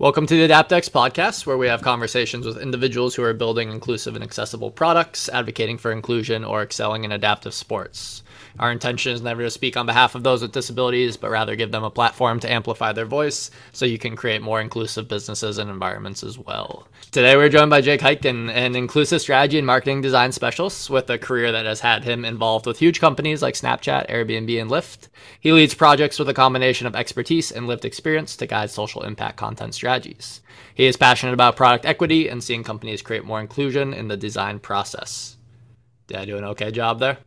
Welcome to the AdaptX podcast, where we have conversations with individuals who are building inclusive and accessible products, advocating for inclusion, or excelling in adaptive sports. Our intention is never to speak on behalf of those with disabilities, but rather give them a platform to amplify their voice so you can create more inclusive businesses and environments as well. Today, we're joined by Jake Hytken, an inclusive strategy and marketing design specialist with a career that has had him involved with huge companies like Snapchat, Airbnb, and Lyft. He leads projects with a combination of expertise and lived experience to guide social impact content strategies. He is passionate about product equity and seeing companies create more inclusion in the design process. Did I do an okay job there?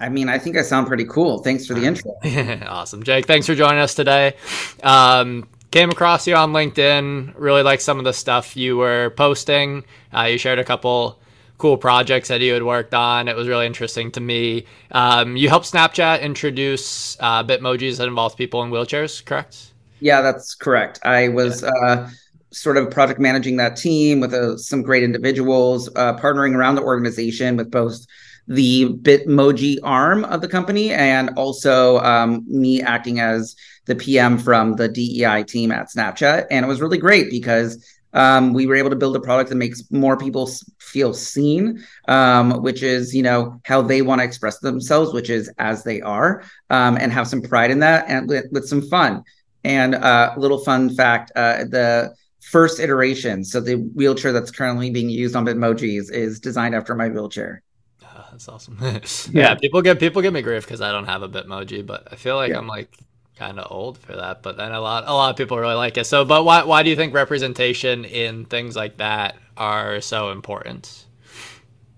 I mean, I think I sound pretty cool. Thanks for the intro. awesome, Jake. Thanks for joining us today. Um, came across you on LinkedIn. Really like some of the stuff you were posting. Uh, you shared a couple cool projects that you had worked on. It was really interesting to me. Um, you helped Snapchat introduce uh, Bitmojis that involves people in wheelchairs, correct? Yeah, that's correct. I was. Uh, sort of project managing that team with uh, some great individuals, uh, partnering around the organization with both the Bitmoji arm of the company and also um, me acting as the PM from the DEI team at Snapchat. And it was really great because um, we were able to build a product that makes more people feel seen, um, which is, you know, how they want to express themselves, which is as they are, um, and have some pride in that and with, with some fun. And a uh, little fun fact uh, the first iteration, so the wheelchair that's currently being used on Bitmojis is designed after my wheelchair that's awesome. yeah. yeah. people get people get me grief because I don't have a Bitmoji, but I feel like yeah. I'm like kind of old for that. But then a lot a lot of people really like it. So, but why why do you think representation in things like that are so important?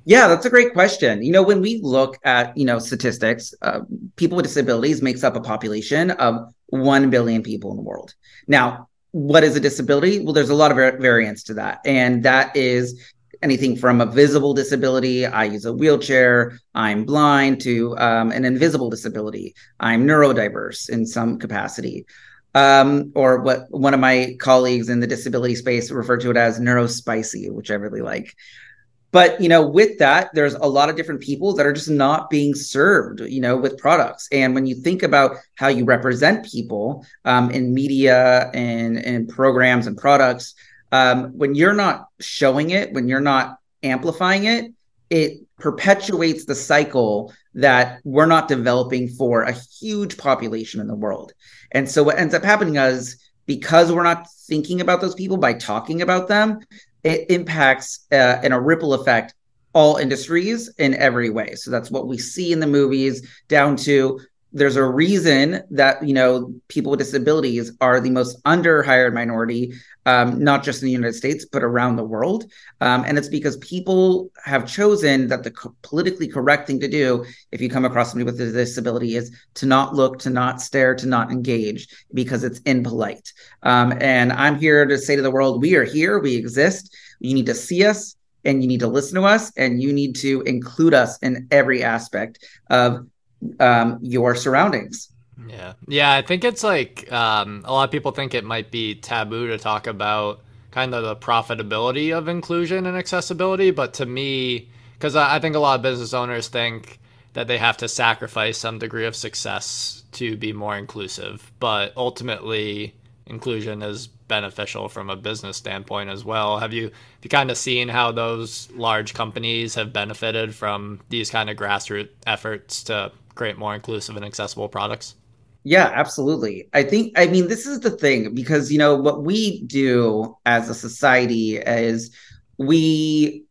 Yeah, that's a great question. You know, when we look at you know statistics, uh, people with disabilities makes up a population of one billion people in the world. Now, what is a disability? Well, there's a lot of variance to that, and that is anything from a visible disability, I use a wheelchair, I'm blind, to um, an invisible disability, I'm neurodiverse in some capacity. Um, or what one of my colleagues in the disability space referred to it as neurospicy, which I really like. But you know, with that, there's a lot of different people that are just not being served, you know, with products. And when you think about how you represent people um, in media and and programs and products, um, when you're not showing it, when you're not amplifying it, it perpetuates the cycle that we're not developing for a huge population in the world. And so what ends up happening is because we're not thinking about those people by talking about them, it impacts uh, in a ripple effect all industries in every way. So that's what we see in the movies down to there's a reason that you know people with disabilities are the most underhired minority um, not just in the united states but around the world. Um, and it's because people have chosen that the co- politically correct thing to do if you come across somebody with a disability is to not look to not stare to not engage because it's impolite. Um, and i'm here to say to the world we are here we exist. You need to see us and you need to listen to us and you need to include us in every aspect of um, your surroundings. Yeah. Yeah. I think it's like um, a lot of people think it might be taboo to talk about kind of the profitability of inclusion and accessibility. But to me, because I think a lot of business owners think that they have to sacrifice some degree of success to be more inclusive. But ultimately, inclusion is beneficial from a business standpoint as well. Have you have you kind of seen how those large companies have benefited from these kind of grassroots efforts to create more inclusive and accessible products? Yeah, absolutely. I think, I mean, this is the thing because, you know, what we do as a society is we,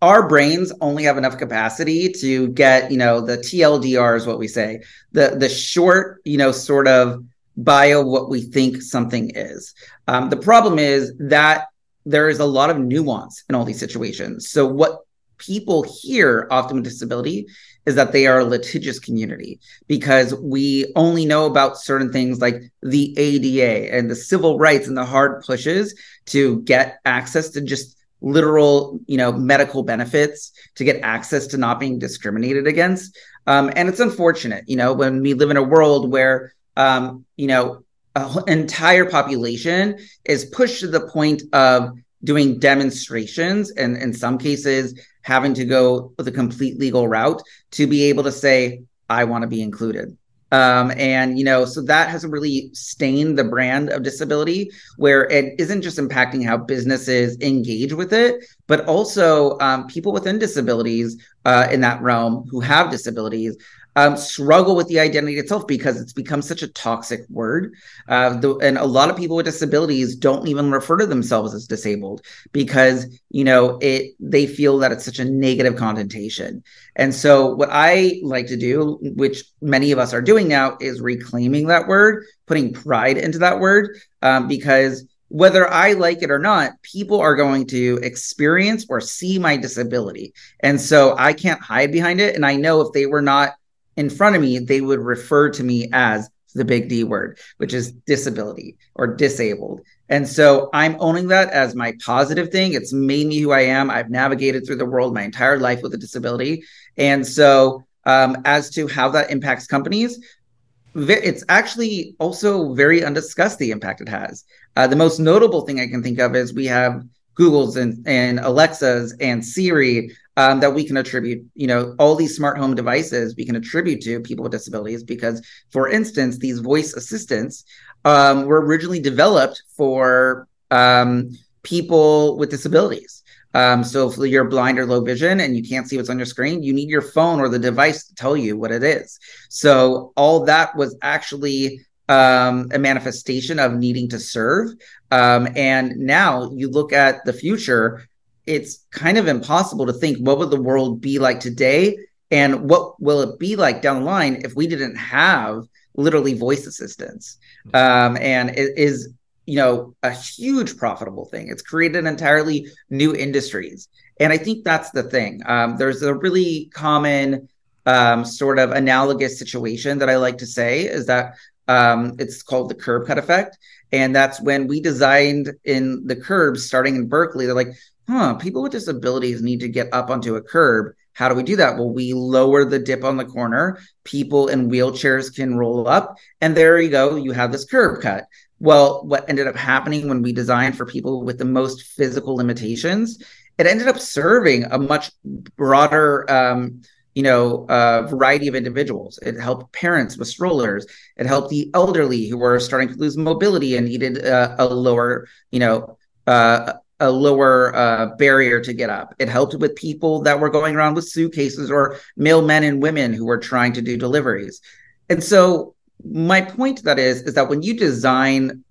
our brains only have enough capacity to get, you know, the TLDR is what we say, the, the short, you know, sort of bio what we think something is. Um, the problem is that there is a lot of nuance in all these situations. So what people hear often with disability is that they are a litigious community because we only know about certain things like the ADA and the civil rights and the hard pushes to get access to just literal, you know, medical benefits, to get access to not being discriminated against. Um, and it's unfortunate, you know, when we live in a world where, um, you know, an entire population is pushed to the point of doing demonstrations and in some cases having to go a complete legal route to be able to say i want to be included. Um, and you know, so that has really stained the brand of disability, where it isn't just impacting how businesses engage with it, but also um, people within disabilities uh, in that realm who have disabilities um, struggle with the identity itself because it's become such a toxic word. Uh, the, and a lot of people with disabilities don't even refer to themselves as disabled because you know it they feel that it's such a negative connotation. And so what I like to do, which many of us are doing now, is reclaiming that word, putting pride into that word, um, because whether I like it or not, people are going to experience or see my disability. And so I can't hide behind it. And I know if they were not in front of me, they would refer to me as the big D word, which is disability or disabled. And so I'm owning that as my positive thing. It's made me who I am. I've navigated through the world my entire life with a disability. And so, um, as to how that impacts companies, it's actually also very undiscussed the impact it has. Uh, the most notable thing I can think of is we have Google's and, and Alexa's and Siri um, that we can attribute, you know, all these smart home devices we can attribute to people with disabilities because, for instance, these voice assistants um, were originally developed for um, people with disabilities. Um, so if you're blind or low vision and you can't see what's on your screen, you need your phone or the device to tell you what it is. So all that was actually um, a manifestation of needing to serve. Um, and now you look at the future, it's kind of impossible to think what would the world be like today and what will it be like down the line if we didn't have literally voice assistants. Um, and it is you know a huge profitable thing. It's created entirely new industries. And i think that's the thing. Um, there's a really common um, sort of analogous situation that i like to say is that um, it's called the curb cut effect and that's when we designed in the curbs starting in berkeley they're like huh, people with disabilities need to get up onto a curb. How do we do that? Well, we lower the dip on the corner. People in wheelchairs can roll up, and there you go. You have this curb cut. Well, what ended up happening when we designed for people with the most physical limitations, it ended up serving a much broader, um, you know, a variety of individuals. It helped parents with strollers. It helped the elderly who were starting to lose mobility and needed uh, a lower, you know, uh, a lower uh, barrier to get up. It helped with people that were going around with suitcases or male men and women who were trying to do deliveries. And so my point that is is that when you design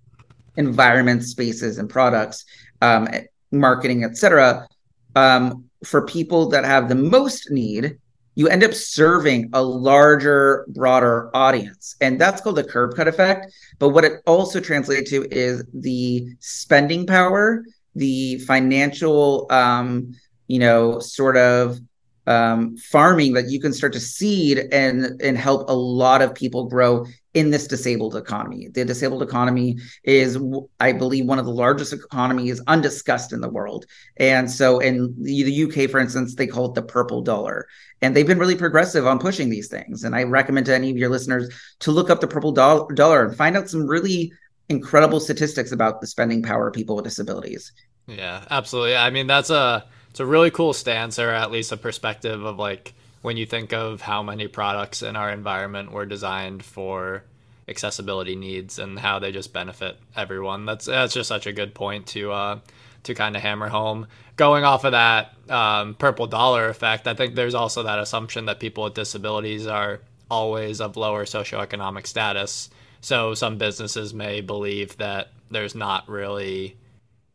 environments, spaces, and products, um, marketing, etc., um, for people that have the most need, you end up serving a larger, broader audience. And that's called the curb cut effect. But what it also translates to is the spending power the financial um, you know sort of um, farming that you can start to seed and and help a lot of people grow in this disabled economy. The disabled economy is, I believe, one of the largest economies undiscussed in the world. And so, in the, UK, for instance, they call it the purple dollar, and they've been really progressive on pushing these things. And I recommend to any of your listeners to look up the purple do- dollar and find out some really incredible statistics about the spending power of people with disabilities. Yeah, absolutely. I mean, that's a it's a really cool stance, or at least a perspective of like when you think of how many products in our environment were designed for accessibility needs and how they just benefit everyone. That's that's just such a good point to uh, to kind of hammer home. Going off of that um, purple dollar effect, I think there's also that assumption that people with disabilities are always of lower socioeconomic status so some businesses may believe that there's not really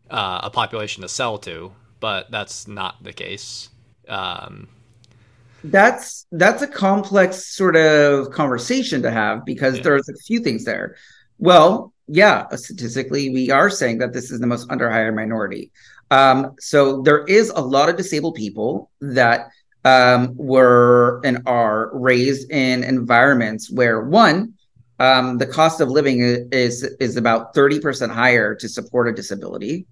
uh, a population to sell to, but that's not the case. Um, that's that's a complex sort of conversation to have because yeah. there's a few things there. Well, yeah, statistically, we are saying that this is the most underhired minority. Um, so there is a lot of disabled people that um, were and are raised in environments where one um, the cost of living is is about 30% higher to support a disability.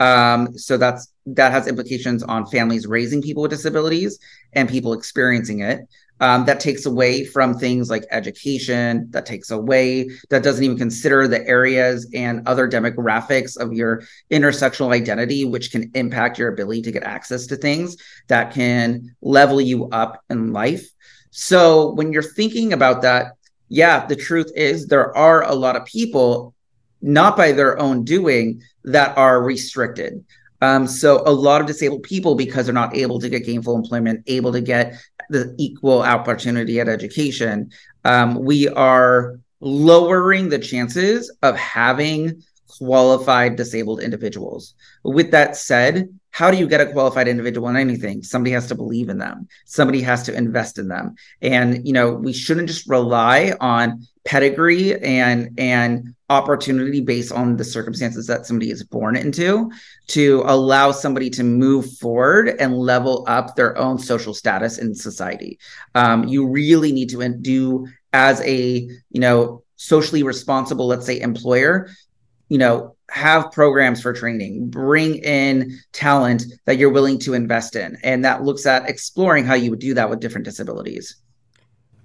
Um, so that's that has implications on families raising people with disabilities and people experiencing it. Um, that takes away from things like education. That takes away. That doesn't even consider the areas and other demographics of your intersectional identity, which can impact your ability to get access to things that can level you up in life. So when you're thinking about that, yeah, the truth is there are a lot of people, not by their own doing, that are restricted. Um, so a lot of disabled people, because they're not able to get gainful employment, able to get the equal opportunity at education, um, we are lowering the chances of having qualified disabled individuals. With that said, how do you get a qualified individual in anything? Somebody has to believe in them. Somebody has to invest in them. And you know, we shouldn't just rely on pedigree and and opportunity based on the circumstances that somebody is born into to allow somebody to move forward and level up their own social status in society. Um, you really need to do as a you know socially responsible, let's say, employer, you know, have programs for training, bring in talent that you're willing to invest in. And that looks at exploring how you would do that with different disabilities.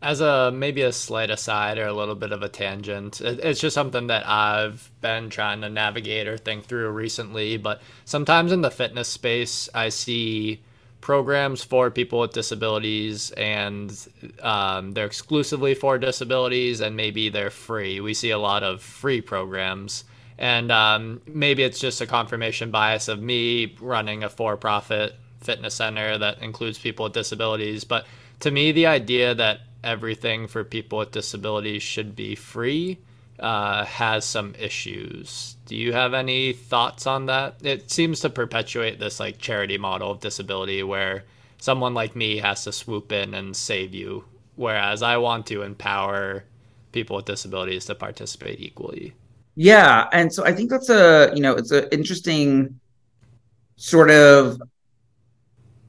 As a maybe a slight aside or a little bit of a tangent, it's just something that I've been trying to navigate or think through recently. But sometimes in the fitness space, I see programs for people with disabilities and um, they're exclusively for disabilities and maybe they're free. We see a lot of free programs. And um, maybe it's just a confirmation bias of me running a for profit fitness center that includes people with disabilities. But to me, the idea that everything for people with disabilities should be free uh, has some issues. Do you have any thoughts on that? It seems to perpetuate this like charity model of disability where someone like me has to swoop in and save you, whereas I want to empower people with disabilities to participate equally. Yeah, and so I think that's a you know it's an interesting sort of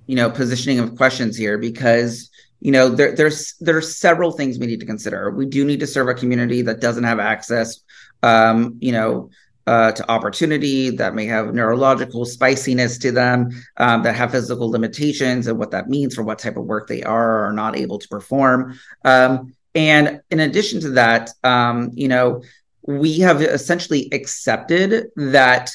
you know positioning of questions here because you know there, there's there are several things we need to consider. We do need to serve a community that doesn't have access um, you know uh, to opportunity that may have neurological spiciness to them um, that have physical limitations and what that means for what type of work they are or are not able to perform. Um, and in addition to that um, you know we have essentially accepted that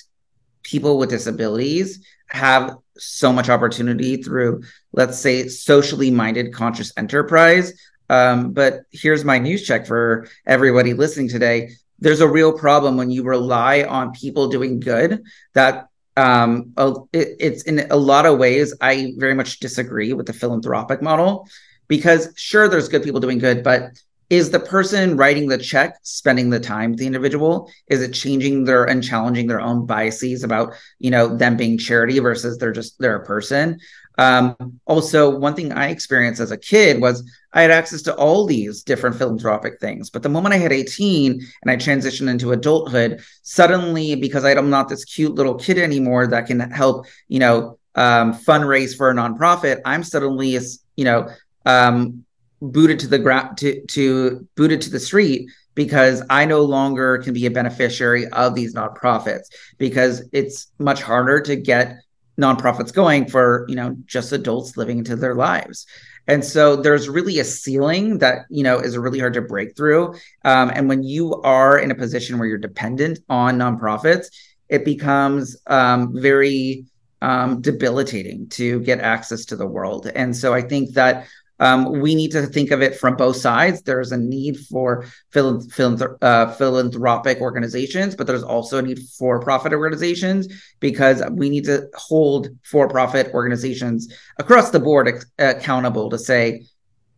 people with disabilities have so much opportunity through, let's say, socially minded conscious enterprise. Um, but here's my news check for everybody listening today. There's a real problem when you rely on people doing good that um, it, it's in a lot of ways, I very much disagree with the philanthropic model because sure, there's good people doing good, but is the person writing the check spending the time with the individual? Is it changing their and challenging their own biases about you know them being charity versus they're just they're a person? Um, also one thing i experienced as a kid was i had access to all these different philanthropic things but the moment i hit 18 and i transitioned into adulthood suddenly because i'm not this cute little kid anymore that can help you know um, fundraise for a nonprofit i'm suddenly you know um, booted to the ground to to booted to the street because I no longer can be a beneficiary of these nonprofits because it's much harder to get nonprofits going for you know just adults living into their lives. And so there's really a ceiling that you know is really hard to break through. Um, and when you are in a position where you're dependent on nonprofits it becomes um, very um, debilitating to get access to the world. And so i think that um, we need to think of it from both sides. There's a need for uh, philanthropic organizations, but there's also a need for profit organizations because we need to hold for profit organizations across the board ac- accountable to say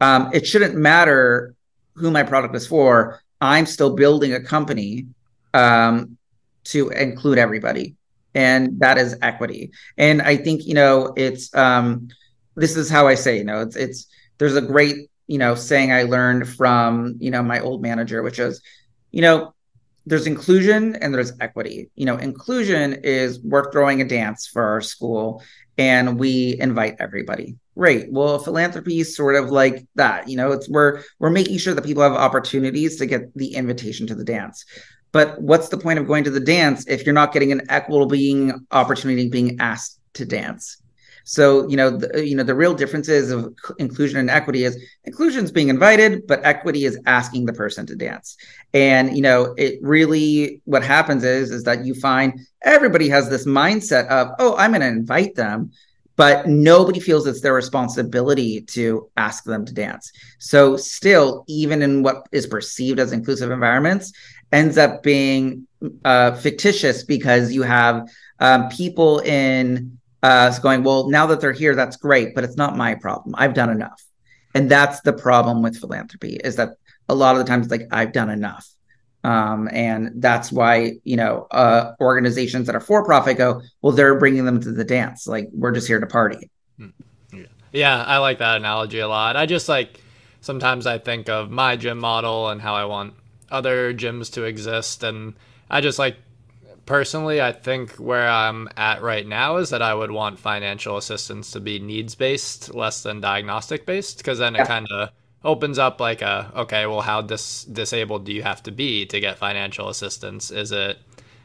um, it shouldn't matter who my product is for. I'm still building a company um, to include everybody, and that is equity. And I think you know it's um, this is how I say you know it's it's there's a great you know saying i learned from you know my old manager which is you know there's inclusion and there's equity. You know inclusion is we're throwing a dance for our school and we invite everybody. Great. Well philanthropy is sort of like that. You know it's we're we're making sure that people have opportunities to get the invitation to the dance. But what's the point of going to the dance if you're not getting an equitable being opportunity being asked to dance so, you know, the, you know, the real differences of inclusion and equity is inclusion is being invited, but equity is asking the person to dance. And, you know, it really, what happens is, is that you find everybody has this mindset of, oh, I'm going to invite them. but nobody feels it's their responsibility to ask them to dance. So, still, even in what is perceived as inclusive environments, ends up being uh, fictitious because you have um, people in uh, going, well, now that they're here, that's great, but it's not my problem. I've done enough. And that's the problem with philanthropy is that a lot of the times, like, I've done enough. Um, and that's why you know uh, organizations that are for profit go well they're bringing them to the dance like we're just here to party hmm. yeah i like that analogy a lot i just like sometimes i think of my gym model and how i want other gyms to exist and i just like personally i think where i'm at right now is that i would want financial assistance to be needs based less than diagnostic based because then it kind of opens up like a okay, well, how dis- disabled do you have to be to get financial assistance? Is it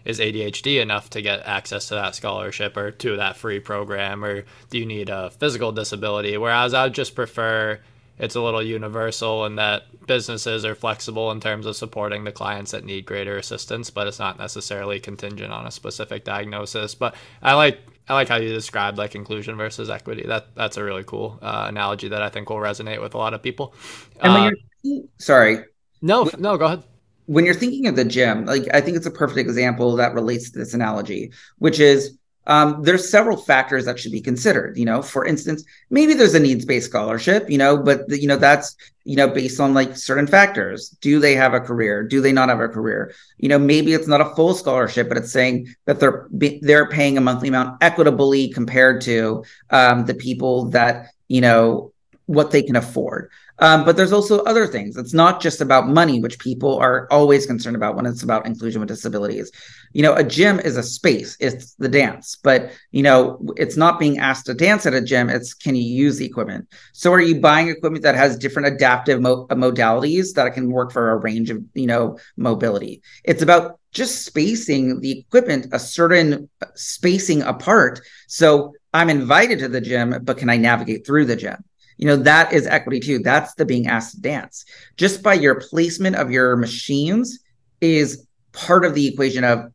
is ADHD enough to get access to that scholarship or to that free program, or do you need a physical disability? Whereas I would just prefer it's a little universal in that businesses are flexible in terms of supporting the clients that need greater assistance, but it's not necessarily contingent on a specific diagnosis. But I like I like how you described like inclusion versus equity. That that's a really cool uh, analogy that I think will resonate with a lot of people. And when uh, you're sorry, no, no, go ahead. When you're thinking of the gym, like I think it's a perfect example that relates to this analogy, which is um, there's several factors that should be considered. You know, for instance, maybe there's a needs-based scholarship, you know, but you know that's you know based on like certain factors. Do they have a career? Do they not have a career? You know, maybe it's not a full scholarship, but it's saying that they're they're paying a monthly amount equitably compared to um, the people that you know what they can afford. Um, but there's also other things. It's not just about money, which people are always concerned about when it's about inclusion with disabilities. You know, a gym is a space, it's the dance, but, you know, it's not being asked to dance at a gym. It's can you use the equipment? So are you buying equipment that has different adaptive mo- uh, modalities that can work for a range of, you know, mobility? It's about just spacing the equipment a certain uh, spacing apart. So I'm invited to the gym, but can I navigate through the gym? You know that is equity too. That's the being asked to dance. Just by your placement of your machines is part of the equation of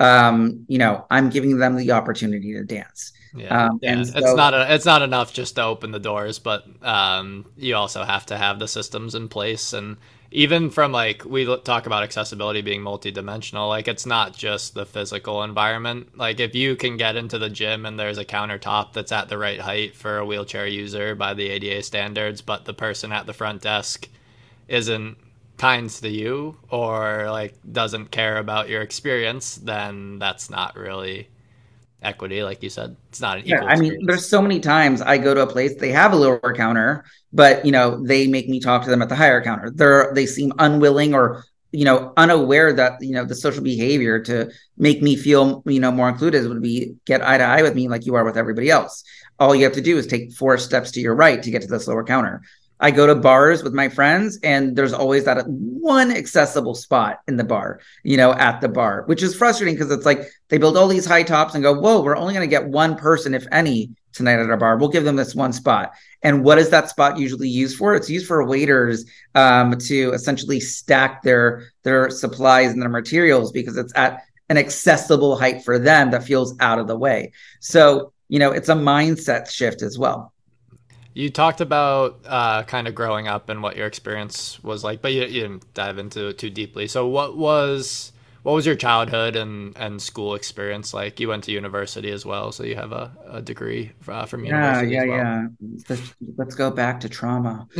um you know i'm giving them the opportunity to dance. Yeah, um, yeah. So, it's not a, it's not enough just to open the doors but um you also have to have the systems in place and even from like we talk about accessibility being multidimensional like it's not just the physical environment. Like if you can get into the gym and there's a countertop that's at the right height for a wheelchair user by the ADA standards but the person at the front desk isn't kind to you or like doesn't care about your experience then that's not really equity, like you said. It's not an yeah, I mean, there's so many times I go to a place, they have a lower counter, but you know, they make me talk to them at the higher counter. They're they seem unwilling or you know unaware that you know the social behavior to make me feel you know more included would be get eye to eye with me like you are with everybody else all you have to do is take four steps to your right to get to this lower counter I go to bars with my friends, and there's always that one accessible spot in the bar, you know, at the bar, which is frustrating because it's like they build all these high tops and go, whoa, we're only going to get one person, if any, tonight at our bar. We'll give them this one spot. And what is that spot usually used for? It's used for waiters um, to essentially stack their their supplies and their materials because it's at an accessible height for them that feels out of the way. So, you know, it's a mindset shift as well. You talked about uh, kind of growing up and what your experience was like, but you, you, didn't dive into it too deeply. So, what was what was your childhood and, and school experience like? You went to university as well, so you have a, a degree uh, from university. Yeah, yeah, well. yeah. Let's, let's, go back to trauma.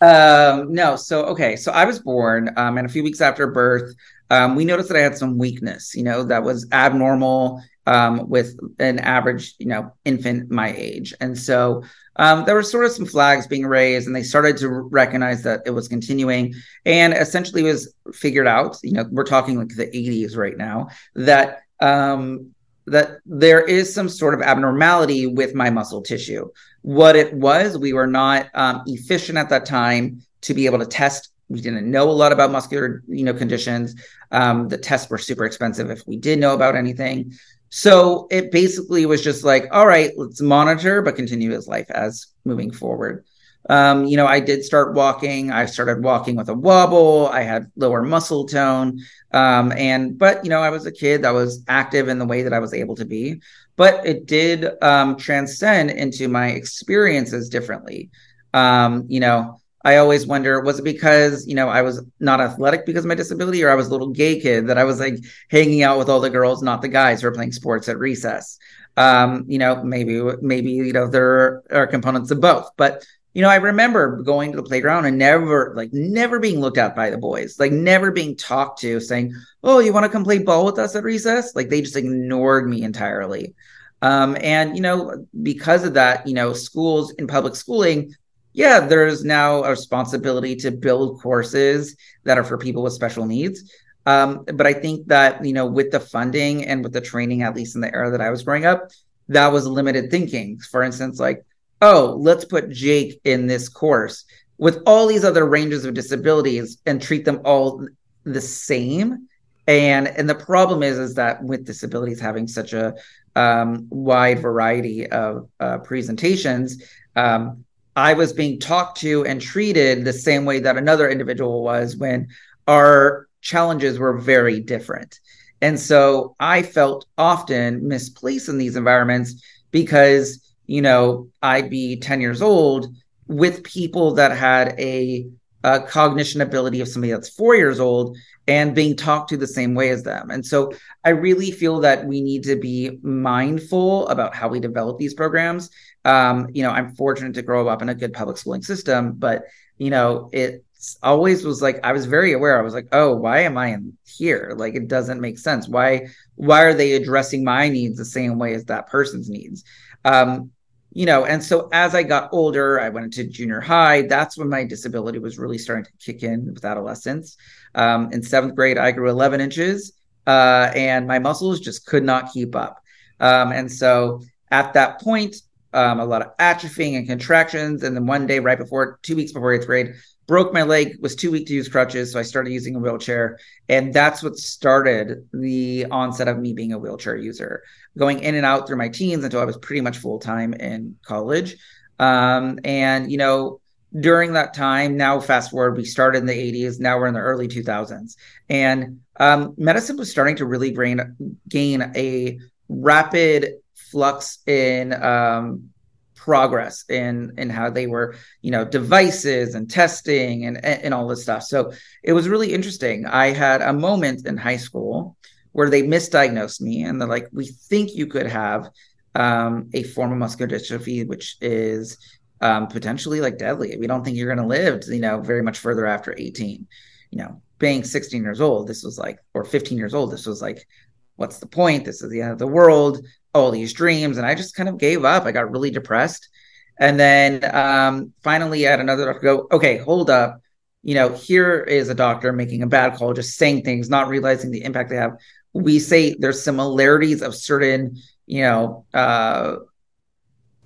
um, no, so okay, so I was born, um, and a few weeks after birth, um, we noticed that I had some weakness. You know, that was abnormal um, with an average, you know, infant my age. And so um, there were sort of some flags being raised, and they started to recognize that it was continuing, and essentially was figured out. You know, we're talking like the 80s right now that um, that there is some sort of abnormality with my muscle tissue. What it was, we were not um, efficient at that time to be able to test we didn't know a lot about muscular you know conditions um, the tests were super expensive if we did know about anything so it basically was just like, all right, let's monitor, but continue his life as moving forward. um, you know, I did start walking. I started walking with a wobble. I had lower muscle tone. Um, and, but, you know, I was a kid that was active in the way that I was able to be. But it did um, transcend into my experiences differently. Um, you know, I always wonder was it because, you know, I was not athletic because of my disability or I was a little gay kid that I was like hanging out with all the girls, not the guys who are playing sports at recess. Um, you know, maybe maybe you know there are components of both, but you know, I remember going to the playground and never, like, never being looked at by the boys, like, never being talked to, saying, "Oh, you want to come play ball with us at recess?" Like, they just ignored me entirely. Um, and you know, because of that, you know, schools in public schooling, yeah, there's now a responsibility to build courses that are for people with special needs. Um, but I think that you know, with the funding and with the training, at least in the era that I was growing up, that was limited thinking. For instance, like oh, let's put Jake in this course with all these other ranges of disabilities and treat them all the same. And and the problem is is that with disabilities having such a um, wide variety of uh, presentations, um, I was being talked to and treated the same way that another individual was when our challenges were very different. And so I felt often misplaced in these environments because you know, I'd be 10 years old with people that had a, a cognition ability of somebody that's four years old and being talked to the same way as them. And so I really feel that we need to be mindful about how we develop these programs. Um, you know, I'm fortunate to grow up in a good public schooling system, but you know, it always was like I was very aware. I was like, oh, why am I in here? Like it doesn't make sense. Why why are they addressing my needs the same way as that person's needs? Um, you know, and so as I got older, I went into junior high. That's when my disability was really starting to kick in with adolescence. Um, in seventh grade, I grew 11 inches, uh, and my muscles just could not keep up. Um, and so at that point, um, a lot of atrophying and contractions. And then one day, right before two weeks before eighth grade, broke my leg, was too weak to use crutches. So I started using a wheelchair. And that's what started the onset of me being a wheelchair user, going in and out through my teens until I was pretty much full time in college. Um, and, you know, during that time, now fast forward, we started in the 80s, now we're in the early 2000s. And um, medicine was starting to really gain, gain a rapid flux in um, progress in in how they were you know devices and testing and and all this stuff. So it was really interesting. I had a moment in high school where they misdiagnosed me and they're like we think you could have um, a form of muscular dystrophy which is um, potentially like deadly. We don't think you're going to live you know very much further after 18 you know being 16 years old this was like or 15 years old this was like what's the point? This is the end of the world all these dreams and i just kind of gave up i got really depressed and then um, finally I had another doctor go okay hold up you know here is a doctor making a bad call just saying things not realizing the impact they have we say there's similarities of certain you know uh,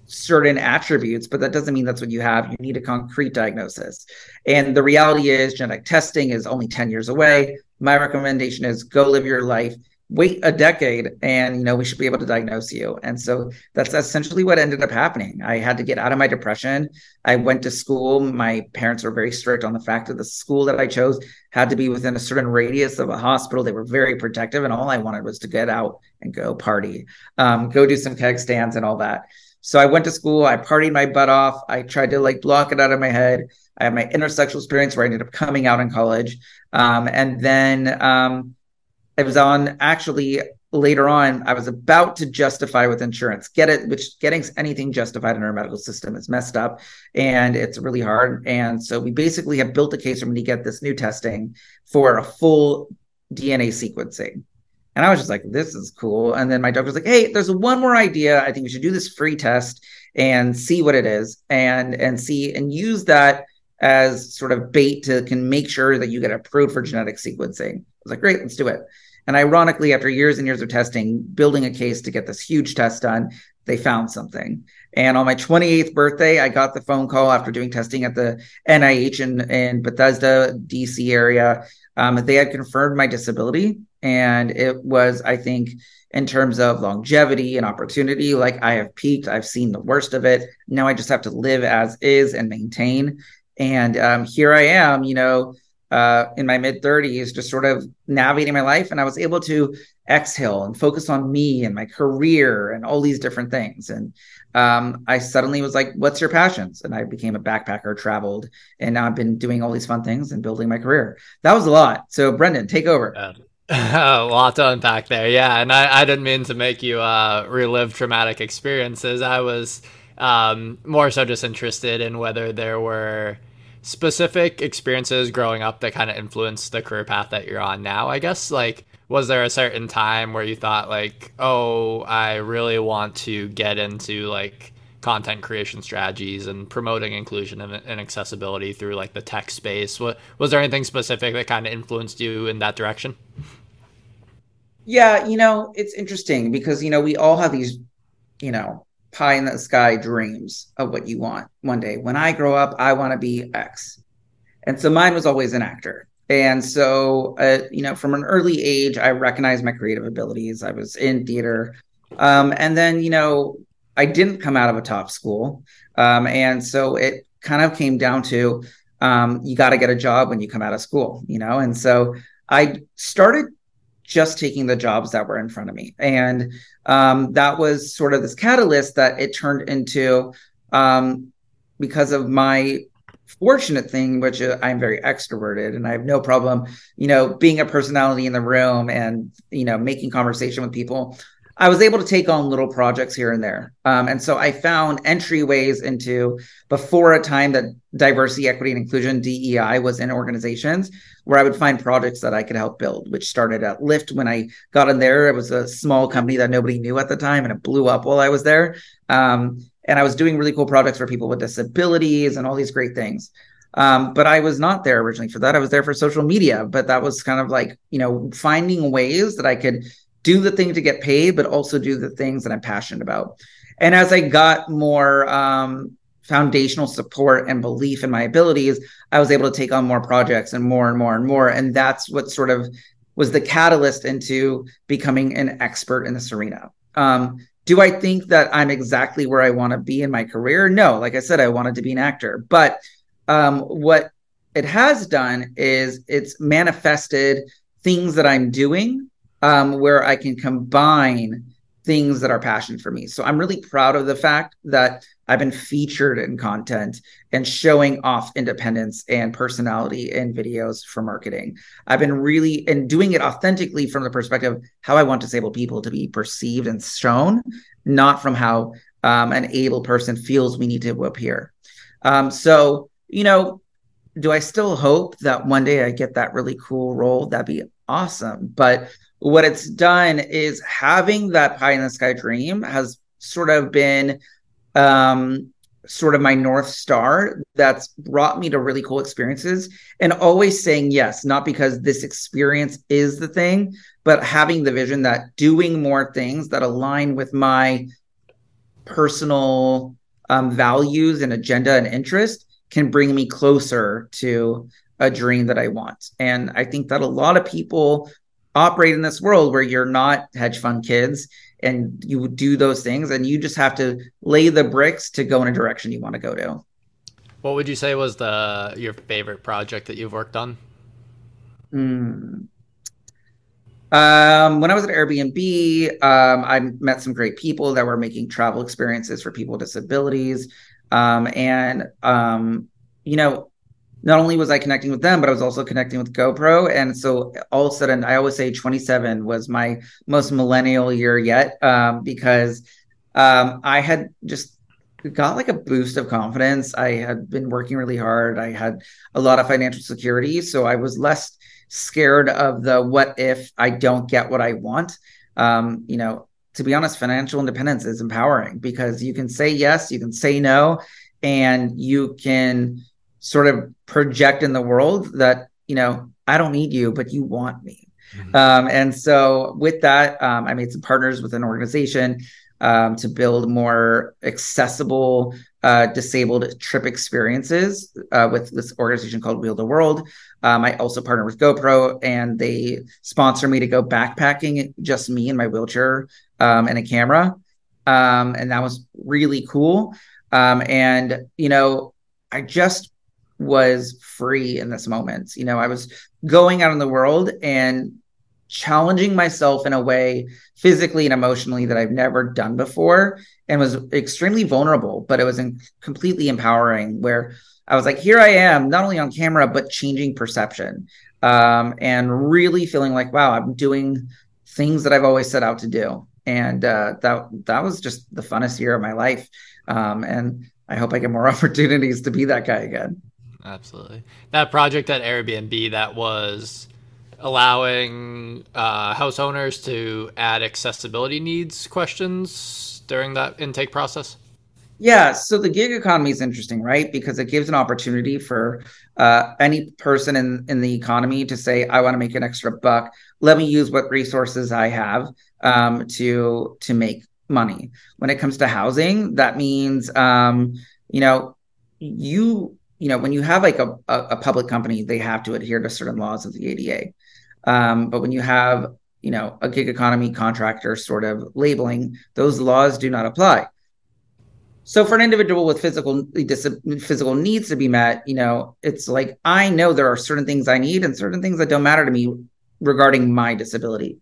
certain attributes, but that doesn't mean that's what you have. You need a concrete diagnosis. And the reality is, genetic testing is only 10 years away. My recommendation is go live your life wait a decade and you know we should be able to diagnose you. And so that's essentially what ended up happening. I had to get out of my depression. I went to school. My parents were very strict on the fact that the school that i chose had to be within a certain radius of a hospital. They were very protective and all i wanted was to get out and go party um, go do some keg stands and all that. So i went to school. I partied my butt off. I tried to like block it out of my head. I had my intersexual experience where i ended up coming out in college. Um, and then um, it was on actually later on i was about to justify with insurance. Get it which getting anything justified in our medical system is messed up and it's really hard. And so we basically have built a case for me to get this new testing for a full dna sequencing. And i was just like this is cool. And then my doctor was like hey there's one more idea. I think we should do this free test and see what it is and and see and use that as sort of bait to can make sure that you get approved for genetic sequencing. i was like great let's do it and ironically, after years and years of testing, building a case to get this huge test done, they found something. And on my 28th birthday, I got the phone call after doing testing at the NIH in, in Bethesda, DC area. Um, they had confirmed my disability And it was, I think, in terms of longevity and opportunity, like I have peaked, I've seen the worst of it. Now I just have to live as is and maintain. And um, here I am, you know, uh, in my mid 30s, just sort of navigating my life. And I was able to exhale and focus on me and my career and all these different things. And um, I suddenly was like, what's your passions? And I became a backpacker, traveled, and now I've been doing all these fun things and building my career. That was a lot. So, Brendan, take over. Yeah. a lot to unpack there. Yeah. And I, I didn't mean to make you uh, relive traumatic experiences. I was um, more so just interested in whether there were specific experiences growing up that kind of influenced the career path that you're on now, I guess. Like, was there a certain time where you thought like oh i really want to get into like content creation strategies and promoting inclusion and, accessibility through like the tech space what was there anything specific that kind of influenced you in that direction yeah you know it's interesting because you know we all have these you know pie in the sky dreams of what you want one day when i grow up i want to be x and so mine was always an actor and so, uh, you know, from an early age, I recognized my creative abilities. I was in theater. Um, and then, you know, I didn't come out of a top school. Um, and so it kind of came down to um, you got to get a job when you come out of school, you know? And so I started just taking the jobs that were in front of me. And um, that was sort of this catalyst that it turned into um, because of my fortunate thing, which uh, I'm very extroverted and I have no problem, you know, being a personality in the room and, you know, making conversation with people. I was able to take on little projects here and there. Um, and so I found entryways into before a time that diversity, equity, and inclusion, DEI, was in organizations where I would find projects that I could help build, which started at Lyft when I got in there. It was a small company that nobody knew at the time and it blew up while I was there. Um, and I was doing really cool projects for people with disabilities and all these great things. Um, but I was not there originally for that. I was there for social media, but that was kind of like, you know, finding ways that I could do the thing to get paid, but also do the things that I'm passionate about. And as I got more um, foundational support and belief in my abilities, I was able to take on more projects and more and more and more. And that's what sort of was the catalyst into becoming an expert in this arena. Um, do I think that I'm exactly where I want to be in my career? No, like I said, I wanted to be an actor. But um, what it has done is it's manifested things that I'm doing um, where I can combine things that are passion for me. So I'm really proud of the fact that I've been featured in content and showing off independence and personality in videos for marketing. I've been really and doing it authentically from the perspective how I want disabled people to be perceived and shown, not from how um, an able person feels we need to appear. Um, so, you know, do I still hope that one day I get that really cool role? That'd be awesome. But what it's done is having that pie in the sky dream has sort of been um, sort of my north star that's brought me to really cool experiences and always saying yes not because this experience is the thing but having the vision that doing more things that align with my personal um, values and agenda and interest can bring me closer to a dream that i want. And i think that a lot of people operate in this world where you're not hedge fund kids and you do those things and you just have to lay the bricks to go in a direction you want to go to. What would you say was the your favorite project that you've worked on? Mm. um, when i was at airbnb um, i met some great people that were making travel experiences for people with disabilities. Um, and um, you know not only was I connecting with them, but I was also connecting with GoPro. And so all of a sudden, I always say 27 was my most millennial year yet um, because um, I had just got like a boost of confidence. I had been working really hard. I had a lot of financial security. So I was less scared of the what if I don't get what I want. Um, you know, to be honest, financial independence is empowering because you can say yes, you can say no, and you can sort of project in the world that you know I don't need you, but you want me. Mm-hmm. Um, and so with that, um, I made some partners with an organization um, to build more accessible uh, disabled trip experiences uh, with this organization called Wheel the World. Um, I also partner with GoPro, and they sponsor me to go backpacking, just me and my wheelchair um, and a camera, um, and that was really cool. Um, and you know, I just was free in this moment. You know, I was going out in the world and challenging myself in a way physically and emotionally that I've never done before and was extremely vulnerable, but it was in- completely empowering where I was like, here I am, not only on camera, but changing perception um, and really feeling like, wow, I'm doing things that I've always set out to do. And uh, that that was just the funnest year of my life. Um, and I hope I get more opportunities to be that guy again. Absolutely. That project at Airbnb that was allowing uh, house owners to add accessibility needs questions during that intake process? Yeah, so the gig economy is interesting, right? Because it gives an opportunity for uh, any person in, in the economy to say, "I want to make an extra buck. Let me use what resources I have um, to to make money." When it comes to housing, that means, um, you know, you you know, when you have like a, a, public company, they have to adhere to certain laws of the ADA. Um, but when you have, you know, a gig economy contractor sort of labeling, those laws do not apply. So for an individual with physical physical needs to be met, you know, it's like I know there are certain things I need and certain things that don't matter to me regarding my disability.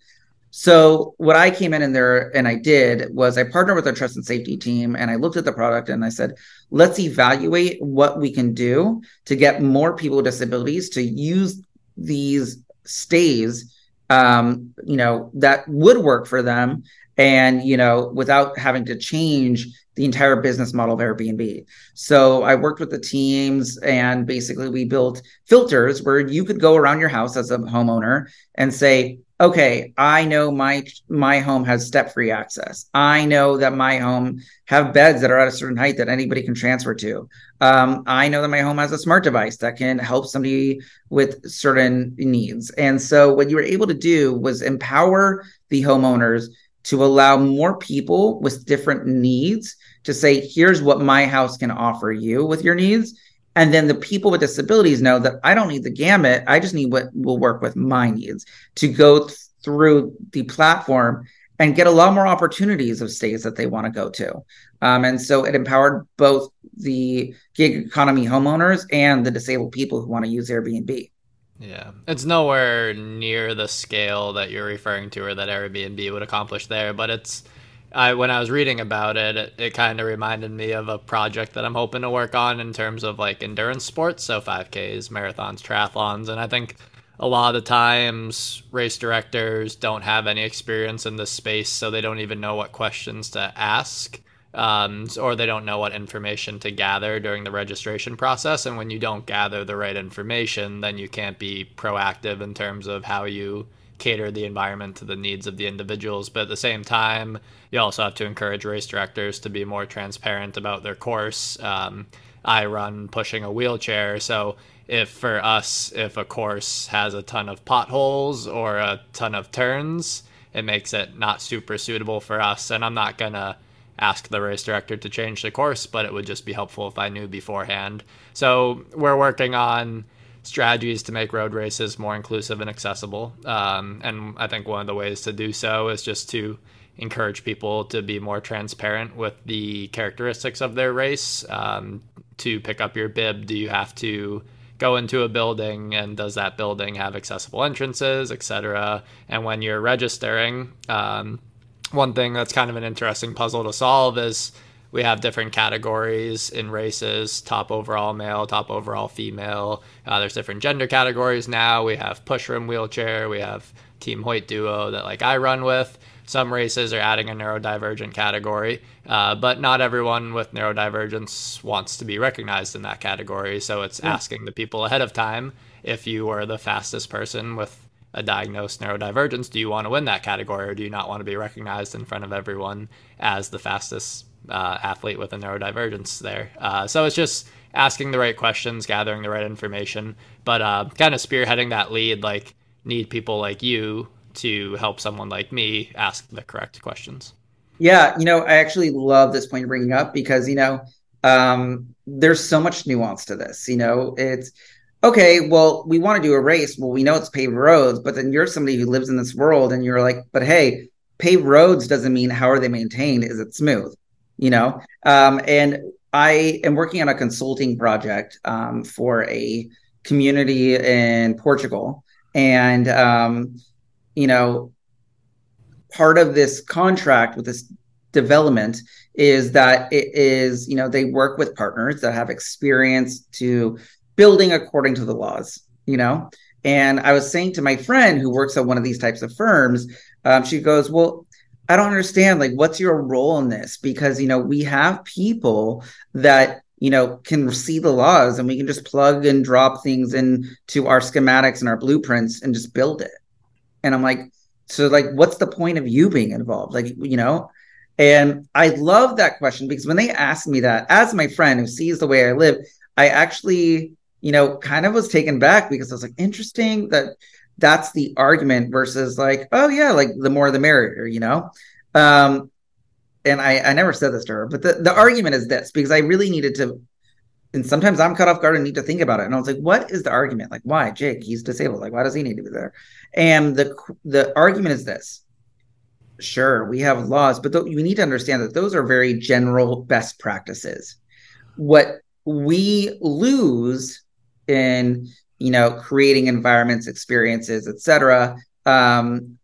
So what I came in and there and I did was I partnered with our trust and safety team and I looked at the product and I said, let's evaluate what we can do to get more people with disabilities to use these stays um, you know, that would work for them and you know without having to change the entire business model of Airbnb. So I worked with the teams and basically we built filters where you could go around your house as a homeowner and say, okay, I know my my home has step-free access. I know that my home have beds that are at a certain height that anybody can transfer to. Um, I know that my home has a smart device that can help somebody with certain needs. And so what you were able to do was empower the homeowners to allow more people with different needs to say, here's what my house can offer you with your needs. And then the people with disabilities know that I don't need the gamut. I just need what will work with my needs to go th- through the platform and get a lot more opportunities of states that they want to go to. Um, and so it empowered both the gig economy homeowners and the disabled people who want to use Airbnb. Yeah, it's nowhere near the scale that you're referring to or that Airbnb would accomplish there, but it's I when I was reading about it, it, it kind of reminded me of a project that I'm hoping to work on in terms of like endurance sports, so 5Ks, marathons, triathlons, and I think a lot of the times race directors don't have any experience in this space, so they don't even know what questions to ask. Um, or they don't know what information to gather during the registration process. And when you don't gather the right information, then you can't be proactive in terms of how you cater the environment to the needs of the individuals. But at the same time, you also have to encourage race directors to be more transparent about their course. Um, I run pushing a wheelchair, so if for us, if a course has a ton of potholes or a ton of turns, it makes it not super suitable for us. And I'm not gonna ask the race director to change the course, but it would just be helpful if I knew beforehand. So we're working on strategies to make road races more inclusive and accessible. Um, and I think one of the ways to do so is just to encourage people to be more transparent with the characteristics of their race. Um, to pick up your bib, do you have to go into a building and does that building have accessible entrances, etc.? And when you're registering, um, one thing that's kind of an interesting puzzle to solve is we have different categories in races top overall male top overall female. Uh, there's different gender categories now. We have pushrim wheelchair. We have team hoyt duo that like i run with. Some races are adding a neurodivergent category uh, but not everyone with neurodivergence wants to be recognized in that category. So it's mm. asking the people ahead of time if you are the fastest person with a diagnosed neurodivergence, do you want to win that category or do you not want to be recognized in front of everyone as the fastest uh, athlete with a neurodivergence there. Uh, so it's just asking the right questions, gathering the right information, but uh, kind of spearheading that lead. Like need people like you to help someone like me ask the correct questions. Yeah, you know, I actually love this point you're bringing up because you know, um, there's so much nuance to this. You know, it's okay. Well, we want to do a race. Well, we know it's paved roads, but then you're somebody who lives in this world, and you're like, but hey, paved roads doesn't mean how are they maintained? Is it smooth? You know, um, and I am working on a consulting project um, for a community in Portugal, and um, you know, part of this contract with this development is that it is you know they work with partners that have experience to building according to the laws you know? And i was saying to my friend who works at one of these types of firms um, she goes well i don't understand like what's your role in this? Because you know we have people that you know can see the laws and we can just plug and drop things into our schematics and our blueprints and just build it. And i'm like so like what's the point of you being involved? Like you know? And i love that question because when they asked me that as my friend who sees the way i live i actually you know kind of was taken back because i was like interesting that that's the argument versus like oh yeah like the more the merrier you know um and i i never said this to her but the, the argument is this because i really needed to and sometimes I'm cut off guard and need to think about it. And I was like, what is the argument? Like, why Jake? He's disabled. Like, why does he need to be there? And the the argument is this: sure, we have laws, but you need to understand that those are very general best practices. What we lose in you know creating environments, experiences, etc., um,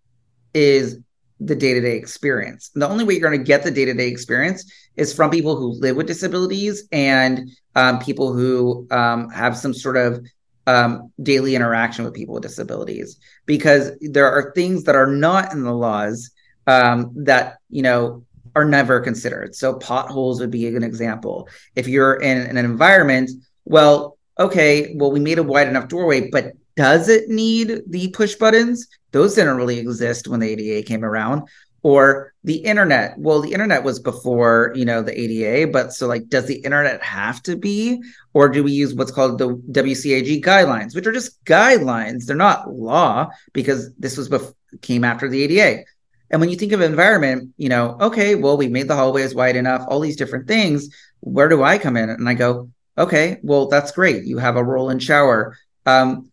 is the day-to-day experience. And the only way you're going to get the day-to-day experience is from people who live with disabilities and um, people who um, have some sort of um, daily interaction with people with disabilities because there are things that are not in the laws um, that you know are never considered so potholes would be an example if you're in an environment well okay well we made a wide enough doorway but does it need the push buttons? Those didn't really exist when the ada came around. Or the internet. Well the internet was before you know the ada but so like does the internet have to be? Or do we use what's called the wcag guidelines which are just guidelines. They're not law because this was bef- came after the ada and when you think of environment you know okay well we made the hallways wide enough all these different things. Where do i come in? And i go okay well that's great you have a roll and shower um,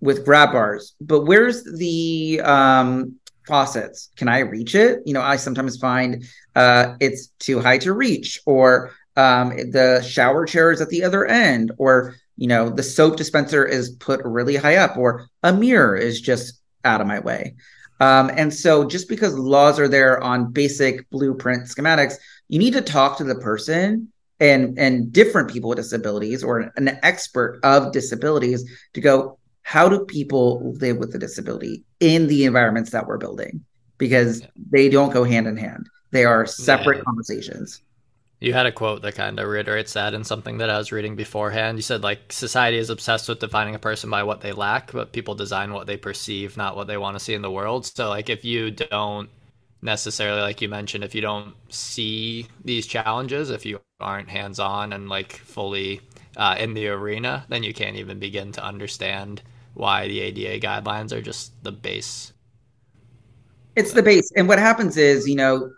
with grab bars but where's the um, faucets. Can I reach it? You know, I sometimes find uh, it's too high to reach, or um, the shower chair is at the other end, or you know, the soap dispenser is put really high up, or a mirror is just out of my way. Um, and so, just because laws are there on basic blueprint schematics, you need to talk to the person and and different people with disabilities or an expert of disabilities to go how do people live with a disability in the environments that we're building because they don't go hand in hand they are separate yeah. conversations you had a quote that kind of reiterates that in something that I was reading beforehand. You said like society is obsessed with defining a person by what they lack, but people design what they perceive, not what they want to see in the world. So like if you don't necessarily like you mentioned, if you don't see these challenges, if you aren't hands on and like fully uh, in the arena, then you can't even begin to understand why the ADA guidelines are just the base. It's the base. And what happens is, you know,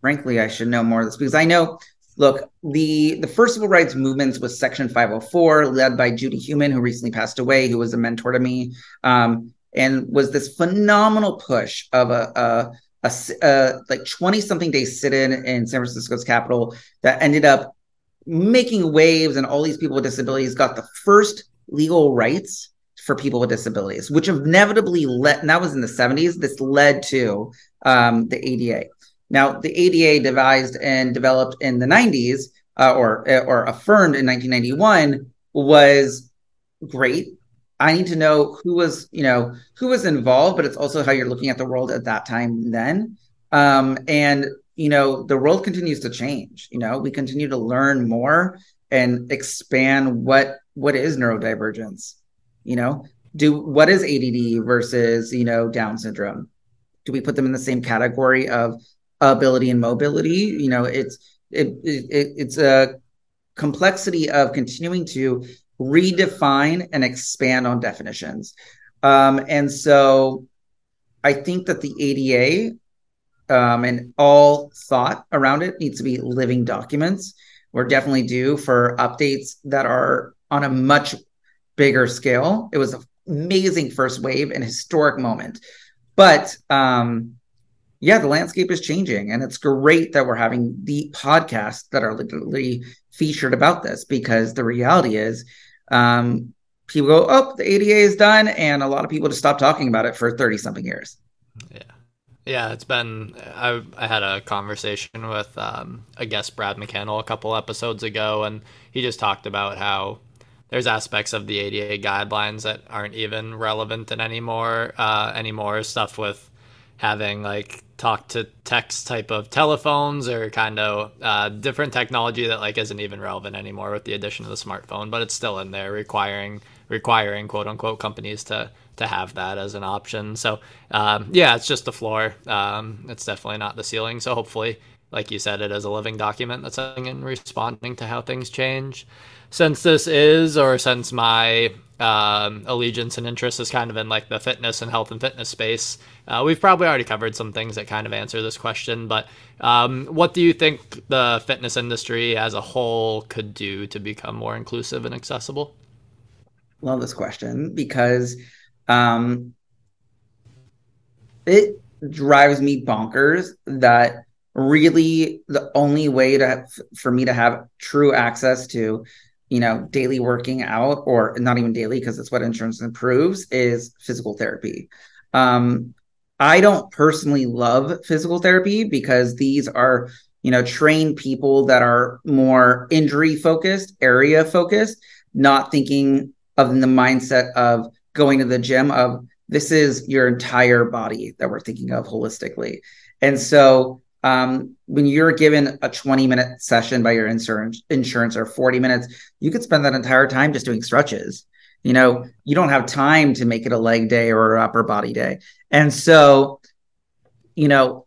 frankly, I should know more of this because I know, look, the the first civil rights movements was Section 504, led by Judy Heumann who recently passed away, who was a mentor to me, um, and was this phenomenal push of a, a a, a, like 20 something day sit in in San Francisco's Capitol that ended up making waves and all these people with disabilities got the first legal rights for people with disabilities, which inevitably led, and that was in the 70s, this led to um, the ADA. Now, the ADA devised and developed in the 90s, uh, or or affirmed in 1991, was great. I need to know who was, you know, who was involved, but it's also how you're looking at the world at that time then. Um, and you know, the world continues to change. You know, we continue to learn more and expand what what is neurodivergence you know, do what is ADD versus, you know, Down syndrome? Do we put them in the same category of ability and mobility? You know, it's it, it it's a complexity of continuing to redefine and expand on definitions. Um, and so I think that the ADA um, and all thought around it needs to be living documents. We're definitely due for updates that are on a much bigger scale. It was an amazing first wave and historic moment. But um, yeah, the landscape is changing, and it's great that we're having the podcasts that are literally featured about this because the reality is um, people go, oh, the ADA is done, and a lot of people just stop talking about it for 30 something years. Yeah. Yeah, it's been. I, I had a conversation with um, a guest, Brad McCannell, a couple episodes ago, and he just talked about how there's aspects of the ADA guidelines that aren't even relevant in anymore. Uh, anymore stuff with having like talk to text type of telephones or kind of uh, different technology that like isn't even relevant anymore with the addition of the smartphone, but it's still in there requiring requiring quote unquote companies to to have that as an option. So um, yeah, it's just the floor. Um, it's definitely not the ceiling. So hopefully, like you said, it is a living document that's in responding to how things change since this is, or since my um, allegiance and interest is kind of in like the fitness and health and fitness space, uh, we've probably already covered some things that kind of answer this question. But um, what do you think the fitness industry as a whole could do to become more inclusive and accessible? Love this question because um, it drives me bonkers that really the only way to for me to have true access to you know, daily working out or not even daily because it's what insurance improves is physical therapy. Um, I don't personally love physical therapy because these are, you know, trained people that are more injury focused, area focused, not thinking of the mindset of going to the gym of this is your entire body that we're thinking of holistically. And so um, when you're given a 20 minute session by your insurance insurance or 40 minutes you could spend that entire time just doing stretches. You know you don't have time to make it a leg day or upper body day. And so you know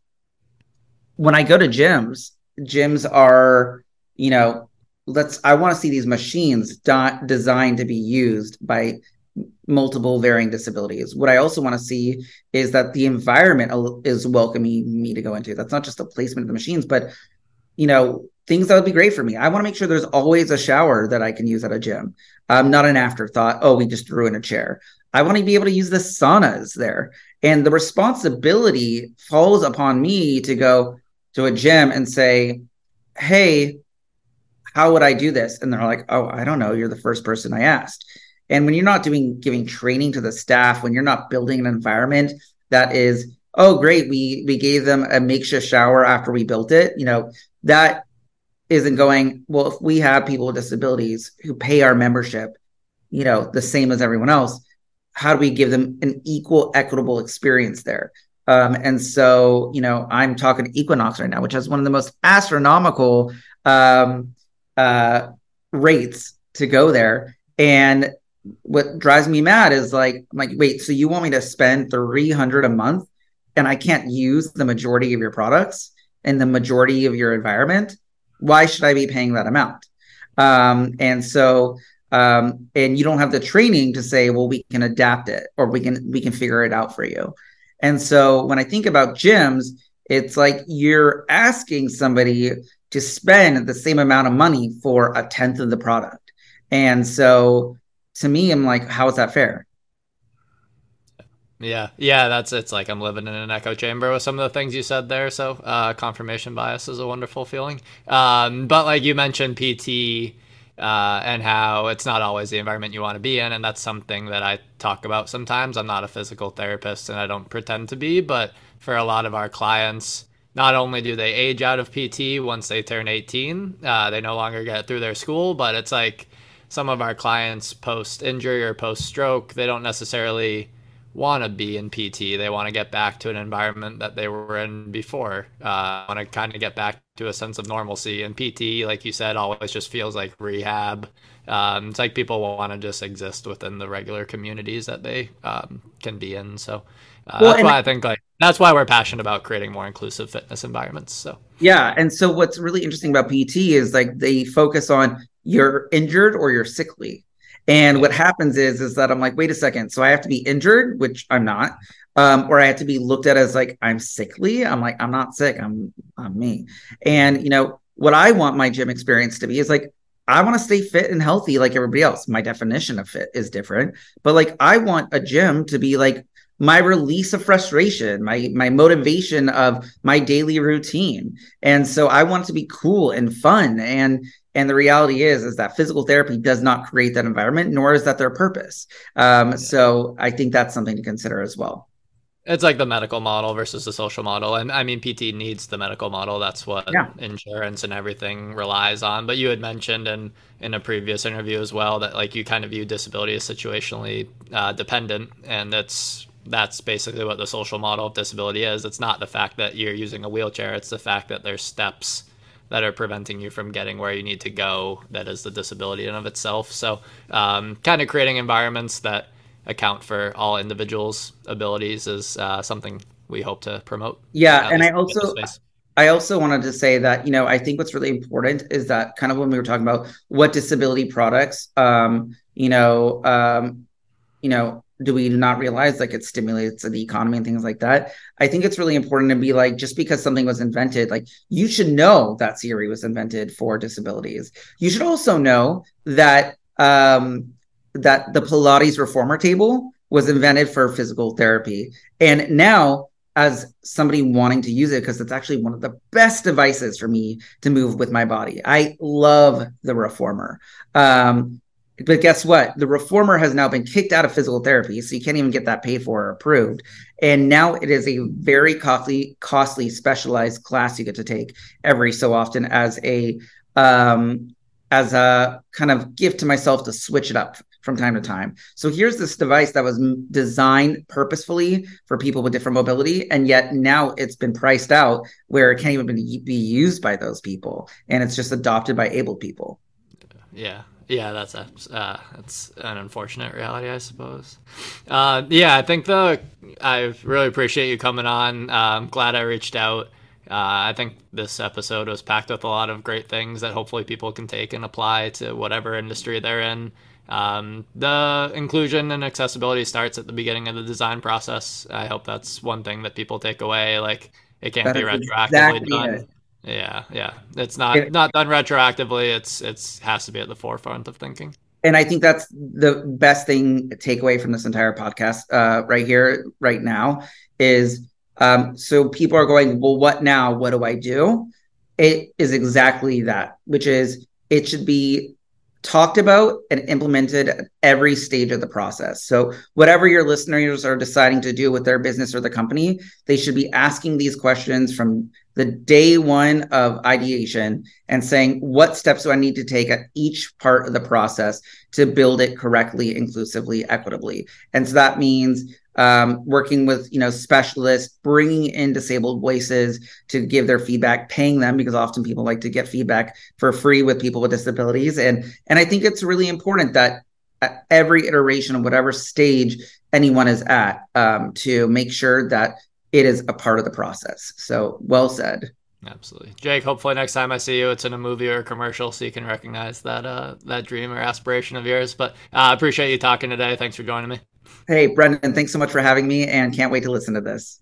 when i go to gyms gyms are you know let's i want to see these machines not designed to be used by multiple varying disabilities. What I also want to see is that the environment is welcoming me to go into. That's not just the placement of the machines, but you know, things that would be great for me. I want to make sure there's always a shower that I can use at a gym. Um, not an afterthought. Oh, we just threw in a chair. I want to be able to use the saunas there. And the responsibility falls upon me to go to a gym and say, Hey, how would I do this? And they're like, Oh, I don't know. You're the first person I asked. And when you're not doing giving training to the staff, when you're not building an environment that is, oh great, we we gave them a makeshift shower after we built it, you know, that isn't going, well, if we have people with disabilities who pay our membership, you know, the same as everyone else, how do we give them an equal, equitable experience there? Um, and so, you know, I'm talking Equinox right now, which has one of the most astronomical um, uh, rates to go there. And what drives me mad is like, I'm like, wait, so you want me to spend 300 a month and I can't use the majority of your products and the majority of your environment? Why should I be paying that amount? Um, and so, um, and you don't have the training to say, well, we can adapt it or we can we can figure it out for you. And so when I think about gyms, it's like you're asking somebody to spend the same amount of money for a tenth of the product. And so to me, I'm like, how is that fair? Yeah, yeah, that's it's like I'm living in an echo chamber with some of the things you said there. So uh, confirmation bias is a wonderful feeling. Um, but like you mentioned, PT uh, and how it's not always the environment you want to be in, and that's something that I talk about sometimes. I'm not a physical therapist, and I don't pretend to be, but for a lot of our clients, not only do they age out of PT once they turn 18, uh, they no longer get through their school, but it's like some of our clients post injury or post stroke, they don't necessarily want to be in PT. They want to get back to an environment that they were in before. Uh, want to kind of get back to a sense of normalcy. And PT, like you said, always just feels like rehab. Um, it's like people want to just exist within the regular communities that they um, can be in. So uh, well, that's why I think like that's why we're passionate about creating more inclusive fitness environments. So yeah, and so what's really interesting about PT is like they focus on you're injured or you're sickly. And what happens is is that I'm like, wait a second. So I have to be injured, which I'm not. um, or I have to be looked at as like I'm sickly. I'm like I'm not sick. I'm I'm me. And you know what I want my gym experience to be is like I want to stay fit and healthy like everybody else. My definition of fit is different, but like I want a gym to be like my release of frustration, my my motivation of my daily routine. And so I want it to be cool and fun and and the reality is is that physical therapy does not create that environment nor is that their purpose. Um, so I think that's something to consider as well. It's like the medical model versus the social model. And I mean, PT needs the medical model. That's what yeah. insurance and everything relies on. But you had mentioned in, in a previous interview as well that like you kind of view disability as situationally uh, dependent. And that's that's basically what the social model of disability is. It's not the fact that you're using a wheelchair, it's the fact that there's steps that are preventing you from getting where you need to go that is the disability in of itself. So um, kind of creating environments that account for all individuals' abilities is uh, something we hope to promote. Yeah, and I also I also wanted to say that you know I think what's really important is that kind of when we were talking about what disability products, um, you know, um, you know, do we not realize like it stimulates the economy and things like that? I think it's really important to be like just because something was invented, like you should know that Siri was invented for disabilities. You should also know that um, that the Pilates reformer table was invented for physical therapy. And now, as somebody wanting to use it, because it's actually one of the best devices for me to move with my body, I love the reformer. Um, but guess what? The reformer has now been kicked out of physical therapy, so you can't even get that paid for or approved. And now it is a very costly, costly specialized class you get to take every so often as a um, as a kind of gift to myself to switch it up from time to time. So here's this device that was designed purposefully for people with different mobility, and yet now it's been priced out where it can't even be used by those people, and it's just adopted by able people. Yeah, yeah, that's a uh, that's an unfortunate reality, I suppose. Uh, yeah, I think the I really appreciate you coming on. Uh, I'm glad I reached out. Uh, I think this episode was packed with a lot of great things that hopefully people can take and apply to whatever industry they're in. Um, the inclusion and accessibility starts at the beginning of the design process. I hope that's one thing that people take away. Like it can't that be retroactively exactly done. It. Yeah, yeah. It's not it, not done retroactively. It's it's has to be at the forefront of thinking. And I think that's the best thing takeaway from this entire podcast uh, right here, right now, is um, so people are going, well, what now? What do I do? It is exactly that, which is it should be talked about and implemented at every stage of the process. So, whatever your listeners are deciding to do with their business or the company, they should be asking these questions from the day one of ideation and saying, what steps do I need to take at each part of the process to build it correctly, inclusively, equitably? And so that means um, working with you know specialists, bringing in disabled voices to give their feedback, paying them because often people like to get feedback for free with people with disabilities, and and I think it's really important that at every iteration of whatever stage anyone is at um, to make sure that it is a part of the process. So well said. Absolutely, Jake. Hopefully, next time I see you, it's in a movie or a commercial, so you can recognize that uh, that dream or aspiration of yours. But I uh, appreciate you talking today. Thanks for joining me. Hey, Brendan, thanks so much for having me and can't wait to listen to this.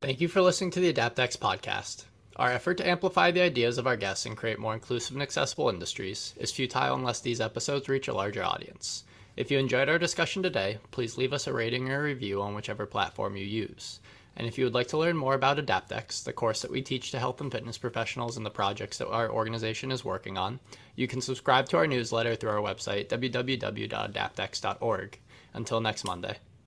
Thank you for listening to the AdaptX podcast. Our effort to amplify the ideas of our guests and create more inclusive and accessible industries is futile unless these episodes reach a larger audience. If you enjoyed our discussion today, please leave us a rating or a review on whichever platform you use. And if you would like to learn more about AdaptX, the course that we teach to health and fitness professionals and the projects that our organization is working on, you can subscribe to our newsletter through our website, www.adaptx.org. Until next Monday.